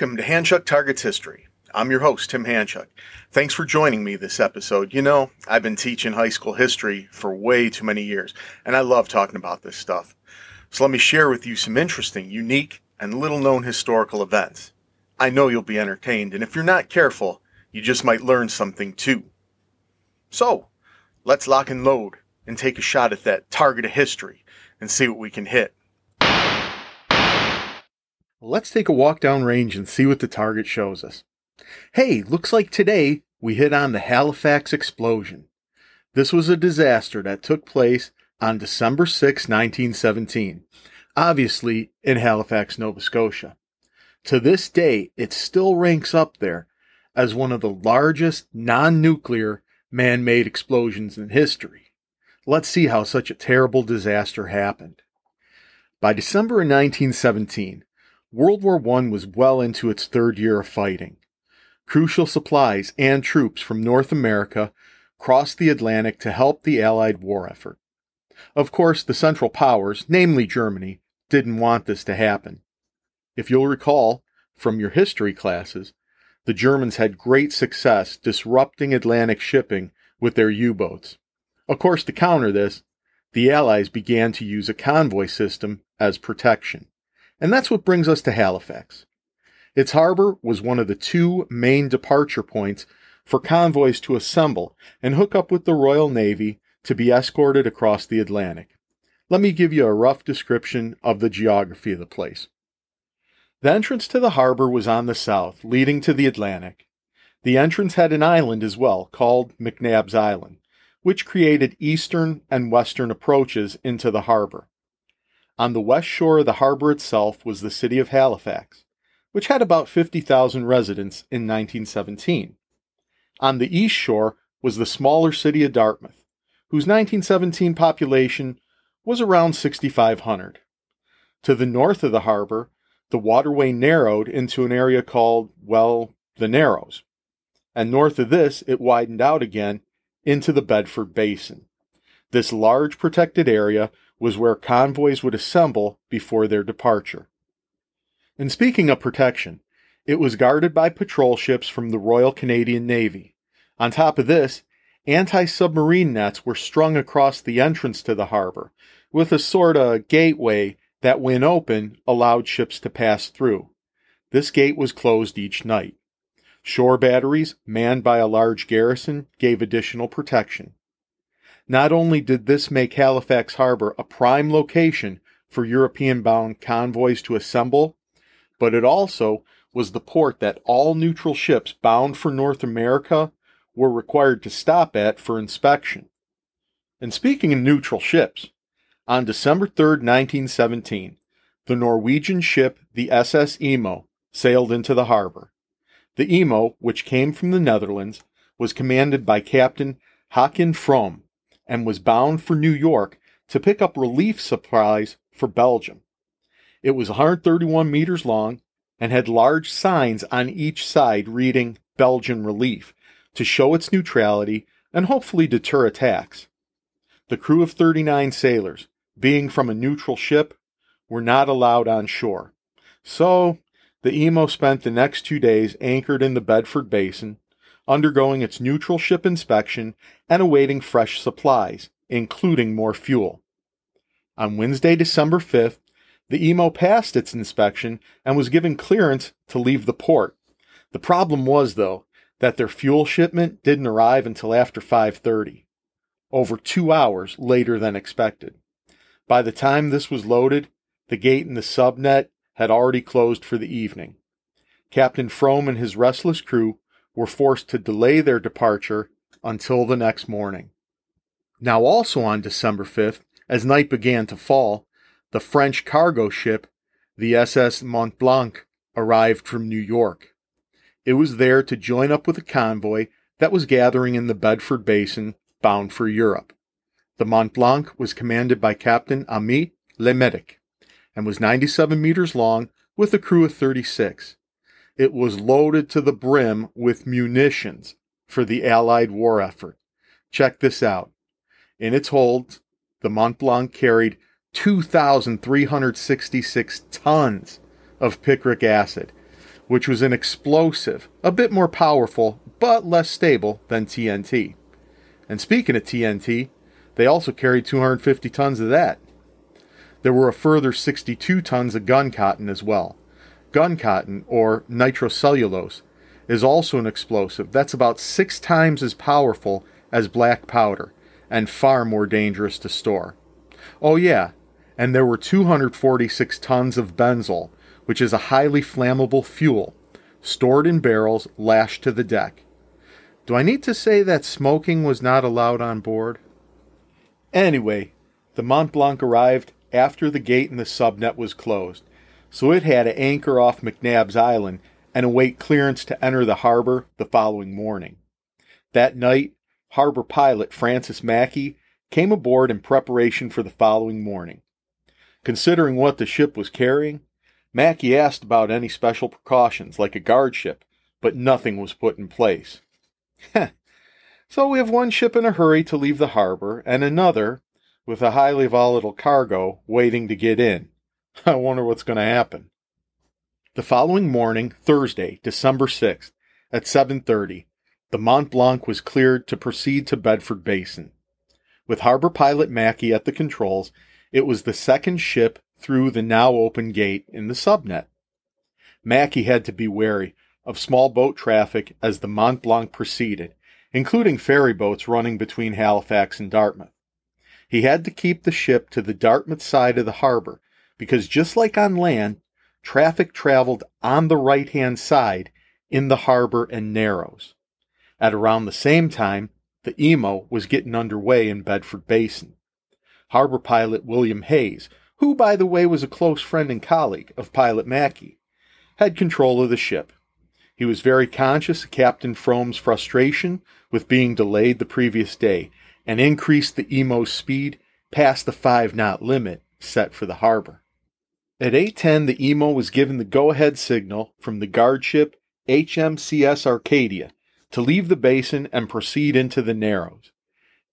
Welcome to Hanchuk Targets History. I'm your host, Tim Hanchuk. Thanks for joining me this episode. You know, I've been teaching high school history for way too many years, and I love talking about this stuff. So let me share with you some interesting, unique, and little known historical events. I know you'll be entertained, and if you're not careful, you just might learn something too. So, let's lock and load and take a shot at that target of history and see what we can hit. Let's take a walk down range and see what the target shows us. Hey, looks like today we hit on the Halifax explosion. This was a disaster that took place on December 6, 1917, obviously in Halifax, Nova Scotia. To this day, it still ranks up there as one of the largest non nuclear man made explosions in history. Let's see how such a terrible disaster happened. By December 1917, World War I was well into its third year of fighting. Crucial supplies and troops from North America crossed the Atlantic to help the Allied war effort. Of course, the Central Powers, namely Germany, didn't want this to happen. If you'll recall from your history classes, the Germans had great success disrupting Atlantic shipping with their U boats. Of course, to counter this, the Allies began to use a convoy system as protection. And that's what brings us to Halifax. Its harbor was one of the two main departure points for convoys to assemble and hook up with the Royal Navy to be escorted across the Atlantic. Let me give you a rough description of the geography of the place. The entrance to the harbor was on the south, leading to the Atlantic. The entrance had an island as well, called McNabb's Island, which created eastern and western approaches into the harbor. On the west shore of the harbor itself was the city of Halifax, which had about 50,000 residents in 1917. On the east shore was the smaller city of Dartmouth, whose 1917 population was around 6,500. To the north of the harbor, the waterway narrowed into an area called, well, the Narrows. And north of this, it widened out again into the Bedford Basin. This large protected area was where convoys would assemble before their departure. And speaking of protection, it was guarded by patrol ships from the Royal Canadian Navy. On top of this, anti submarine nets were strung across the entrance to the harbor, with a sort of gateway that, when open, allowed ships to pass through. This gate was closed each night. Shore batteries, manned by a large garrison, gave additional protection. Not only did this make Halifax Harbor a prime location for European bound convoys to assemble, but it also was the port that all neutral ships bound for North America were required to stop at for inspection. And speaking of neutral ships, on December 3, 1917, the Norwegian ship the SS Imo sailed into the harbor. The Imo, which came from the Netherlands, was commanded by Captain Haakon From, and was bound for New York to pick up relief supplies for Belgium. It was 131 meters long and had large signs on each side reading Belgian Relief to show its neutrality and hopefully deter attacks. The crew of 39 sailors, being from a neutral ship, were not allowed on shore. So, the Imo spent the next two days anchored in the Bedford Basin, undergoing its neutral ship inspection and awaiting fresh supplies, including more fuel. On Wednesday, December 5th, the Imo passed its inspection and was given clearance to leave the port. The problem was, though, that their fuel shipment didn't arrive until after 5:30, over 2 hours later than expected. By the time this was loaded, the gate in the subnet had already closed for the evening. Captain From and his restless crew were forced to delay their departure until the next morning. Now, also on December 5th, as night began to fall, the French cargo ship, the SS Mont Blanc, arrived from New York. It was there to join up with a convoy that was gathering in the Bedford Basin bound for Europe. The Mont Blanc was commanded by Captain Ami Lemedic and was 97 meters long with a crew of 36 it was loaded to the brim with munitions for the Allied war effort. Check this out. In its hold, the Mont Blanc carried 2,366 tons of picric acid, which was an explosive, a bit more powerful, but less stable than TNT. And speaking of TNT, they also carried 250 tons of that. There were a further 62 tons of gun cotton as well. Gun cotton, or nitrocellulose, is also an explosive that's about six times as powerful as black powder and far more dangerous to store. Oh, yeah, and there were 246 tons of benzol, which is a highly flammable fuel, stored in barrels lashed to the deck. Do I need to say that smoking was not allowed on board? Anyway, the Mont Blanc arrived after the gate in the subnet was closed, so it had to anchor off McNabb's Island and await clearance to enter the harbor the following morning. That night, harbor pilot Francis Mackey came aboard in preparation for the following morning. Considering what the ship was carrying, Mackey asked about any special precautions like a guard ship, but nothing was put in place. so we have one ship in a hurry to leave the harbor and another with a highly volatile cargo waiting to get in. I wonder what's going to happen. The following morning, Thursday, December 6th, at 7:30, the Mont Blanc was cleared to proceed to Bedford Basin. With harbor pilot Mackey at the controls, it was the second ship through the now open gate in the subnet. Mackey had to be wary of small boat traffic as the Mont Blanc proceeded, including ferry boats running between Halifax and Dartmouth. He had to keep the ship to the Dartmouth side of the harbor because just like on land, traffic traveled on the right hand side in the harbor and narrows. At around the same time, the Imo was getting underway in Bedford Basin. Harbor pilot William Hayes, who by the way was a close friend and colleague of pilot Mackey, had control of the ship. He was very conscious of Captain From's frustration with being delayed the previous day and increased the Imo's speed past the five knot limit set for the harbor. At 8:10 the Imo was given the go-ahead signal from the guard ship HMCS Acadia to leave the basin and proceed into the Narrows.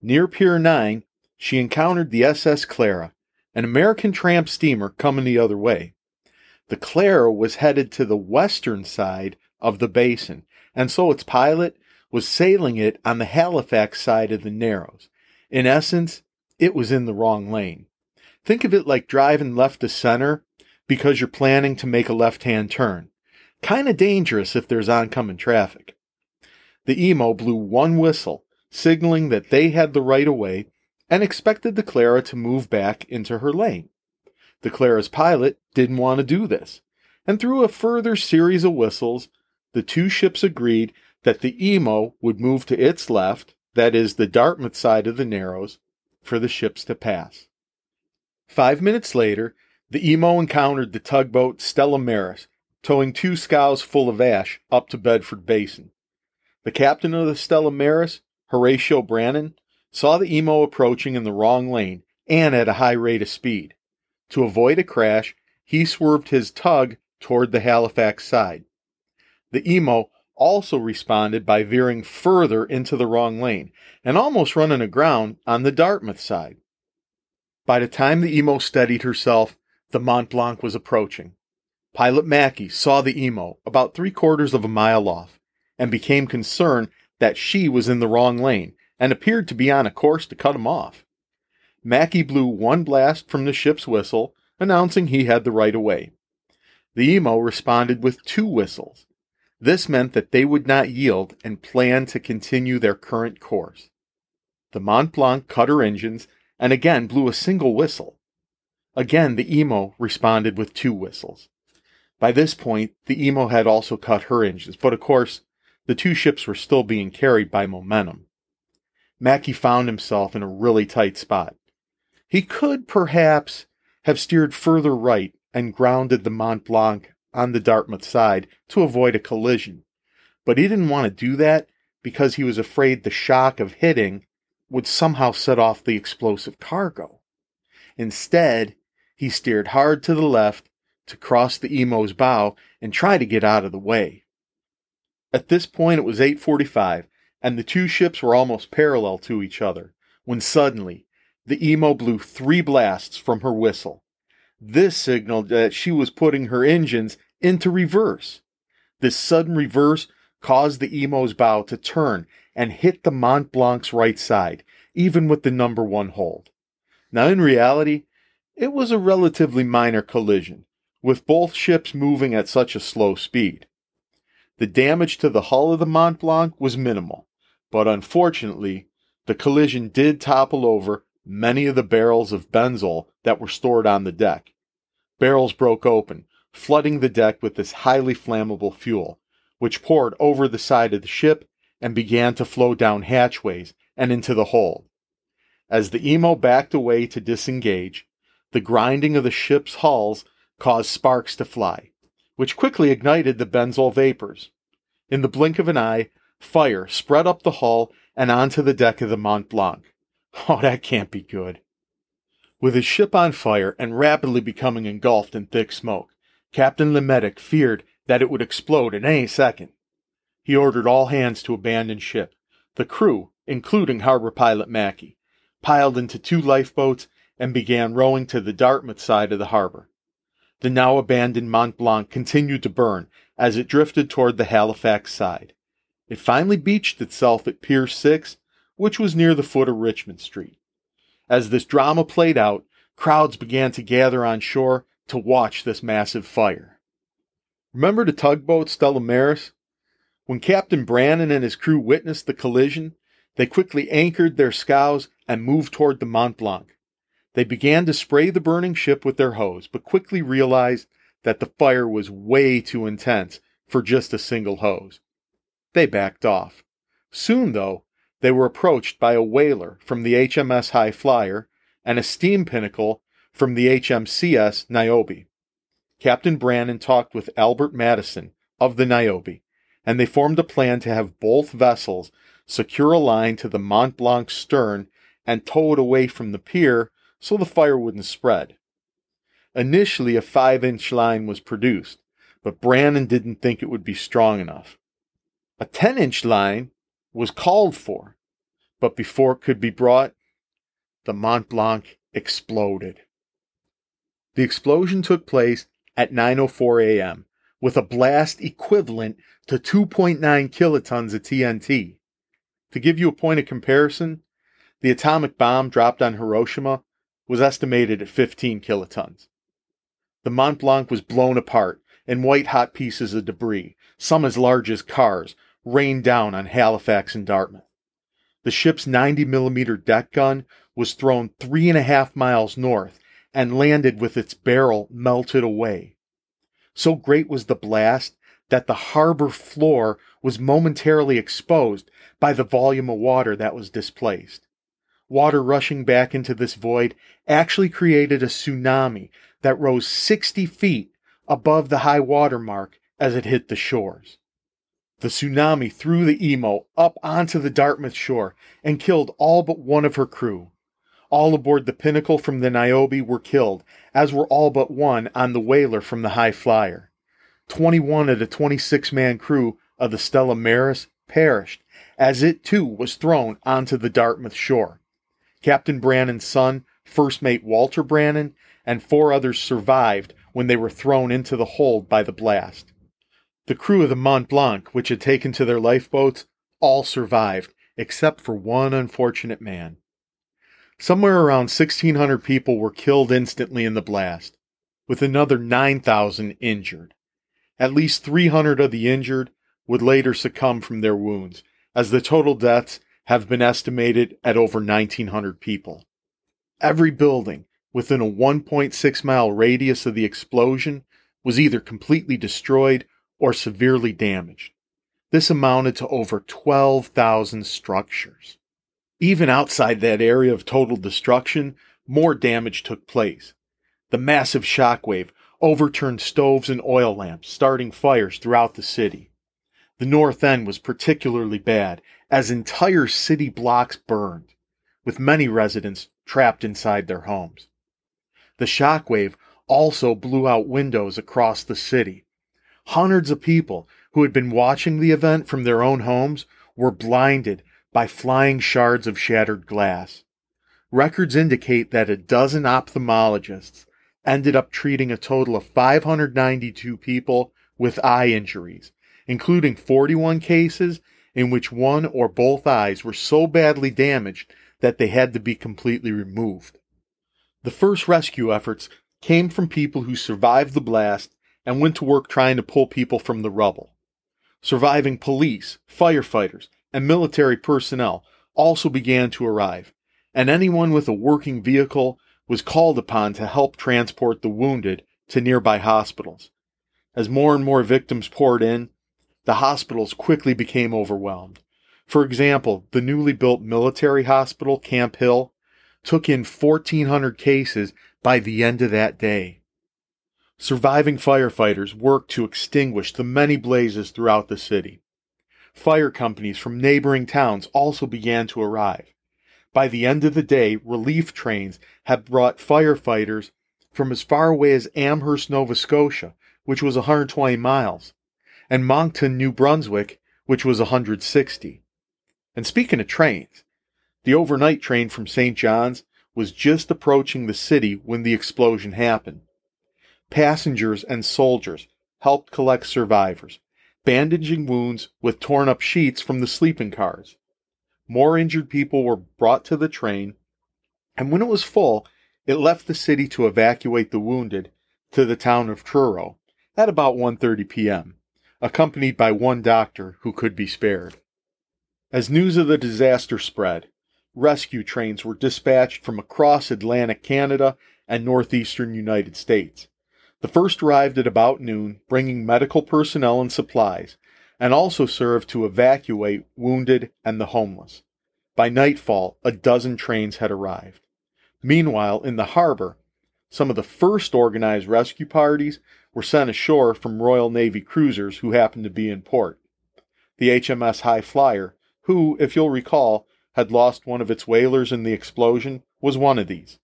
Near Pier 9, she encountered the SS Clara, an American tramp steamer coming the other way. The Clara was headed to the western side of the basin, and so its pilot was sailing it on the Halifax side of the Narrows. In essence, it was in the wrong lane. Think of it like driving left to center because you're planning to make a left hand turn. Kind of dangerous if there's oncoming traffic. The Imo blew one whistle, signaling that they had the right of way and expected the Clara to move back into her lane. The Clara's pilot didn't want to do this, and through a further series of whistles, the two ships agreed that the Imo would move to its left, that is, the Dartmouth side of the Narrows, for the ships to pass. Five minutes later, the Imo encountered the tugboat Stella Maris, towing two scows full of ash up to Bedford Basin. The captain of the Stella Maris, Horatio Brannen, saw the Imo approaching in the wrong lane and at a high rate of speed. To avoid a crash, he swerved his tug toward the Halifax side. The Imo also responded by veering further into the wrong lane and almost running aground on the Dartmouth side. By the time the Imo steadied herself, the Mont Blanc was approaching. Pilot Mackey saw the Imo about three quarters of a mile off and became concerned that she was in the wrong lane and appeared to be on a course to cut him off. Mackey blew one blast from the ship's whistle, announcing he had the right of way. The Imo responded with two whistles, this meant that they would not yield and planned to continue their current course. The Mont Blanc cut her engines and again blew a single whistle. Again, the Imo responded with two whistles. By this point, the Imo had also cut her engines, but of course, the two ships were still being carried by momentum. Mackey found himself in a really tight spot. He could, perhaps, have steered further right and grounded the Mont Blanc on the Dartmouth side to avoid a collision. But he didn't want to do that because he was afraid the shock of hitting would somehow set off the explosive cargo. Instead, he steered hard to the left to cross the Imo's bow and try to get out of the way. At this point it was 8:45 and the two ships were almost parallel to each other when suddenly the Imo blew three blasts from her whistle. This signaled that she was putting her engines into reverse. This sudden reverse caused the Imo's bow to turn and hit the Mont Blanc's right side, even with the number one hold. Now, in reality, it was a relatively minor collision, with both ships moving at such a slow speed. The damage to the hull of the Mont Blanc was minimal, but unfortunately, the collision did topple over many of the barrels of benzol that were stored on the deck. Barrels broke open, flooding the deck with this highly flammable fuel, which poured over the side of the ship and began to flow down hatchways and into the hold. As the Imo backed away to disengage, the grinding of the ship's hulls caused sparks to fly, which quickly ignited the benzol vapors. In the blink of an eye, fire spread up the hull and onto the deck of the Mont Blanc. Oh, that can't be good. With his ship on fire and rapidly becoming engulfed in thick smoke, Captain Le Médec feared that it would explode at any second. He ordered all hands to abandon ship. The crew, including harbor pilot Mackey, piled into two lifeboats and began rowing to the Dartmouth side of the harbor. The now abandoned Mont Blanc continued to burn as it drifted toward the Halifax side. It finally beached itself at Pier 6, which was near the foot of Richmond Street. As this drama played out, crowds began to gather on shore to watch this massive fire. Remember the tugboat Stella Maris? When Captain Brannen and his crew witnessed the collision, they quickly anchored their scows and moved toward the Mont Blanc. They began to spray the burning ship with their hose, but quickly realized that the fire was way too intense for just a single hose. They backed off. Soon, though, they were approached by a whaler from the HMS Highflyer and a steam pinnace from the HMCS Niobe. Captain Brannen talked with Albert Mattison of the Niobe, and they formed a plan to have both vessels secure a line to the Mont Blanc stern and tow it away from the pier so the fire wouldn't spread. Initially, a 5 inch line was produced, but Brannen didn't think it would be strong enough. A 10 inch line was called for, but before it could be brought, the Mont Blanc exploded. The explosion took place at 9:04 a.m. with a blast equivalent to 2.9 kilotons of TNT. To give you a point of comparison, the atomic bomb dropped on Hiroshima was estimated at 15 kilotons. The Mont Blanc was blown apart, and white hot pieces of debris, some as large as cars, rained down on Halifax and Dartmouth. The ship's 90 millimeter deck gun was thrown three and a half miles north and landed with its barrel melted away. So great was the blast that the harbor floor was momentarily exposed by the volume of water that was displaced. Water rushing back into this void actually created a tsunami that rose 60 feet above the high water mark as it hit the shores. The tsunami threw the Imo up onto the Dartmouth shore and killed all but one of her crew. All aboard the Pinnace from the Niobe were killed, as were all but one on the whaler from the Highflyer. 21 of the 26 man crew of the Stella Maris perished, as it too was thrown onto the Dartmouth shore. Captain Brannen's son, First Mate Walter Brannen, and four others survived when they were thrown into the hold by the blast. The crew of the Mont Blanc, which had taken to their lifeboats, all survived, except for one unfortunate man. Somewhere around 1,600 people were killed instantly in the blast, with another 9,000 injured. At least 300 of the injured would later succumb from their wounds, as the total deaths have been estimated at over 1,900 people. Every building within a 1.6 mile radius of the explosion was either completely destroyed or severely damaged. This amounted to over 12,000 structures. Even outside that area of total destruction, more damage took place. The massive shockwave overturned stoves and oil lamps, starting fires throughout the city. The north end was particularly bad, as entire city blocks burned, with many residents trapped inside their homes. The shockwave also blew out windows across the city, Hundreds of people who had been watching the event from their own homes were blinded by flying shards of shattered glass. Records indicate that a dozen ophthalmologists ended up treating a total of 592 people with eye injuries, including 41 cases in which one or both eyes were so badly damaged that they had to be completely removed. The first rescue efforts came from people who survived the blast and went to work trying to pull people from the rubble. Surviving police, firefighters, and military personnel also began to arrive, and anyone with a working vehicle was called upon to help transport the wounded to nearby hospitals. As more and more victims poured in, the hospitals quickly became overwhelmed. For example, the newly built military hospital, Camp Hill, took in 1,400 cases by the end of that day. Surviving firefighters worked to extinguish the many blazes throughout the city. Fire companies from neighboring towns also began to arrive. By the end of the day, relief trains had brought firefighters from as far away as Amherst, Nova Scotia, which was 120 miles, and Moncton, New Brunswick, which was 160. And speaking of trains, the overnight train from St. John's was just approaching the city when the explosion happened. Passengers and soldiers helped collect survivors, bandaging wounds with torn up sheets from the sleeping cars. More injured people were brought to the train, and when it was full, it left the city to evacuate the wounded to the town of Truro at about 1:30 p.m., accompanied by one doctor who could be spared. As news of the disaster spread, rescue trains were dispatched from across Atlantic Canada and northeastern United States. The first arrived at about noon, bringing medical personnel and supplies, and also served to evacuate wounded and the homeless. By nightfall, a dozen trains had arrived. Meanwhile, in the harbor, some of the first organized rescue parties were sent ashore from Royal Navy cruisers who happened to be in port. The HMS Highflyer, who, if you'll recall, had lost one of its whalers in the explosion, was one of these.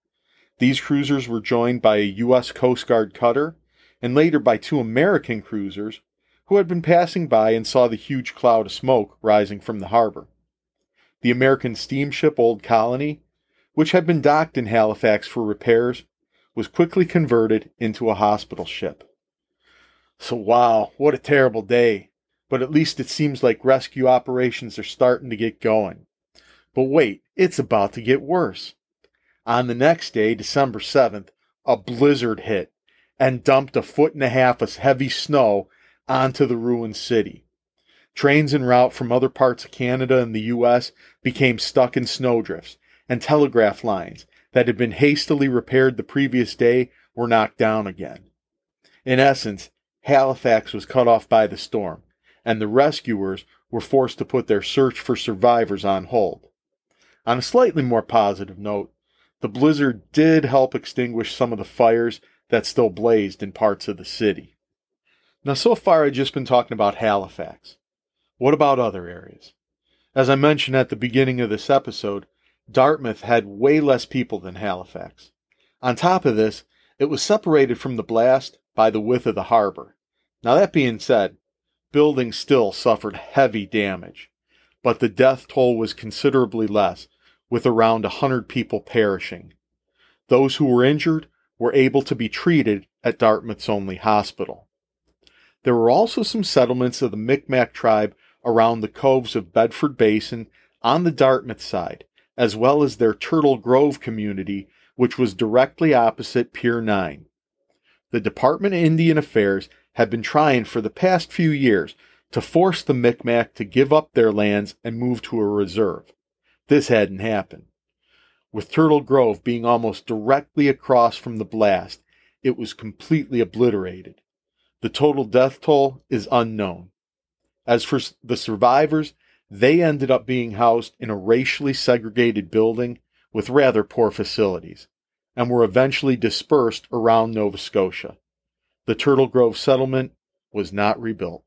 These cruisers were joined by a U.S. Coast Guard cutter and later by two American cruisers who had been passing by and saw the huge cloud of smoke rising from the harbor. The American steamship Old Colony, which had been docked in Halifax for repairs, was quickly converted into a hospital ship. So, wow, what a terrible day. But at least it seems like rescue operations are starting to get going. But wait, it's about to get worse. On the next day, December 7th, a blizzard hit and dumped a foot and a half of heavy snow onto the ruined city. Trains en route from other parts of Canada and the U.S. became stuck in snowdrifts, and telegraph lines that had been hastily repaired the previous day were knocked down again. In essence, Halifax was cut off by the storm, and the rescuers were forced to put their search for survivors on hold. On a slightly more positive note, the blizzard did help extinguish some of the fires that still blazed in parts of the city. Now, so far I've just been talking about Halifax. What about other areas? As I mentioned at the beginning of this episode, Dartmouth had way less people than Halifax. On top of this, it was separated from the blast by the width of the harbor. Now, that being said, buildings still suffered heavy damage, but the death toll was considerably less with around a hundred people perishing. Those who were injured were able to be treated at Dartmouth's only hospital. There were also some settlements of the Micmac tribe around the coves of Bedford Basin on the Dartmouth side, as well as their Turtle Grove community, which was directly opposite Pier 9. The Department of Indian Affairs had been trying for the past few years to force the Micmac to give up their lands and move to a reserve. This hadn't happened. With Turtle Grove being almost directly across from the blast, it was completely obliterated. The total death toll is unknown. As for the survivors, they ended up being housed in a racially segregated building with rather poor facilities and were eventually dispersed around Nova Scotia. The Turtle Grove settlement was not rebuilt.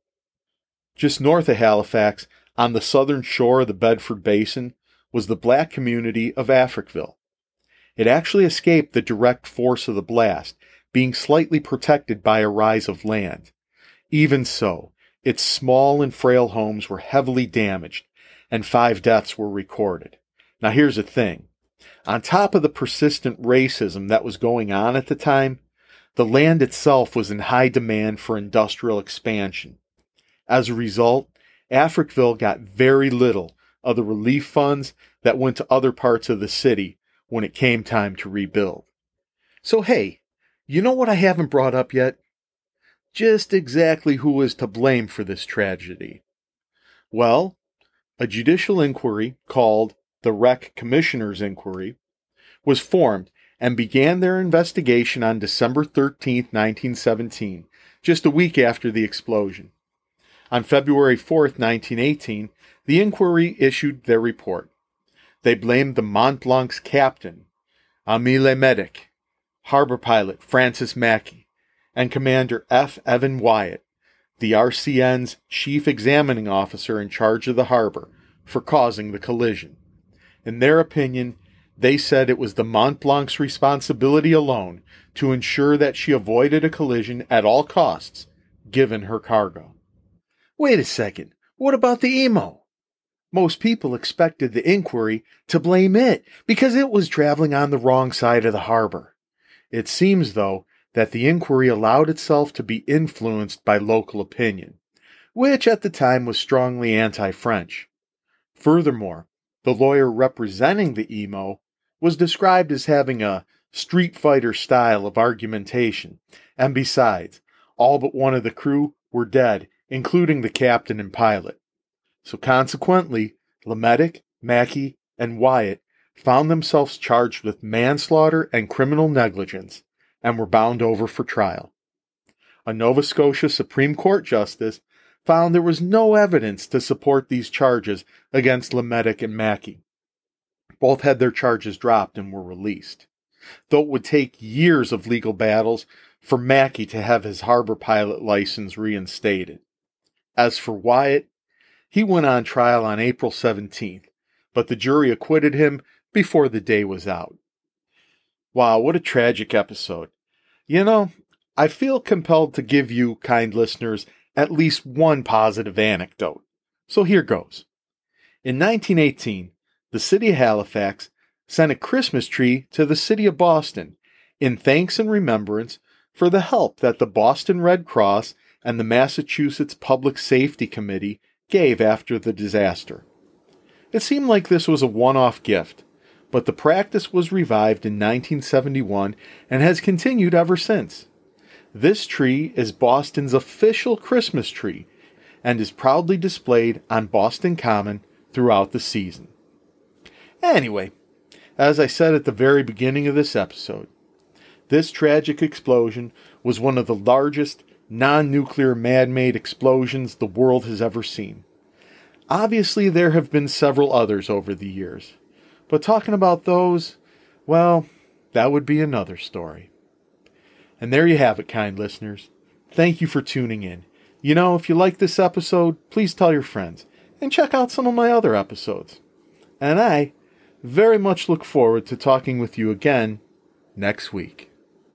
Just north of Halifax, on the southern shore of the Bedford Basin, was the black community of Africville. It actually escaped the direct force of the blast, being slightly protected by a rise of land. Even so, its small and frail homes were heavily damaged, and five deaths were recorded. Now here's the thing. On top of the persistent racism that was going on at the time, the land itself was in high demand for industrial expansion. As a result, Africville got very little of the relief funds that went to other parts of the city when it came time to rebuild. So, hey, you know what I haven't brought up yet? Just exactly who was to blame for this tragedy. Well, a judicial inquiry called the Wreck Commissioner's Inquiry was formed and began their investigation on December 13, 1917, just a week after the explosion. On February 4, 1918, the inquiry issued their report. They blamed the Mont Blanc's captain, Aimé Le Médec, harbor pilot Francis Mackey, and Commander F. Evan Wyatt, the RCN's chief examining officer in charge of the harbor, for causing the collision. In their opinion, they said it was the Mont Blanc's responsibility alone to ensure that she avoided a collision at all costs, given her cargo. Wait a second, what about the Imo? Most people expected the inquiry to blame it because it was traveling on the wrong side of the harbor. It seems, though, that the inquiry allowed itself to be influenced by local opinion, which at the time was strongly anti French. Furthermore, the lawyer representing the Imo was described as having a street fighter style of argumentation, and besides, all but one of the crew were dead, including the captain and pilot. So consequently, Le Médec, Mackey, and Wyatt found themselves charged with manslaughter and criminal negligence and were bound over for trial. A Nova Scotia Supreme Court justice found there was no evidence to support these charges against Le Médec and Mackey. Both had their charges dropped and were released, though it would take years of legal battles for Mackey to have his harbor pilot license reinstated. As for Wyatt, he went on trial on April 17th, but the jury acquitted him before the day was out. Wow, what a tragic episode. You know, I feel compelled to give you, kind listeners, at least one positive anecdote. So here goes. In 1918, the city of Halifax sent a Christmas tree to the city of Boston in thanks and remembrance for the help that the Boston Red Cross and the Massachusetts Public Safety Committee gave after the disaster. It seemed like this was a one off gift, but the practice was revived in 1971 and has continued ever since. This tree is Boston's official Christmas tree and is proudly displayed on Boston Common throughout the season. Anyway, as I said at the very beginning of this episode, this tragic explosion was one of the largest non nuclear man made explosions the world has ever seen. Obviously, there have been several others over the years, but talking about those, well, that would be another story. And there you have it, kind listeners. Thank you for tuning in. You know, if you like this episode, please tell your friends and check out some of my other episodes. And I very much look forward to talking with you again next week.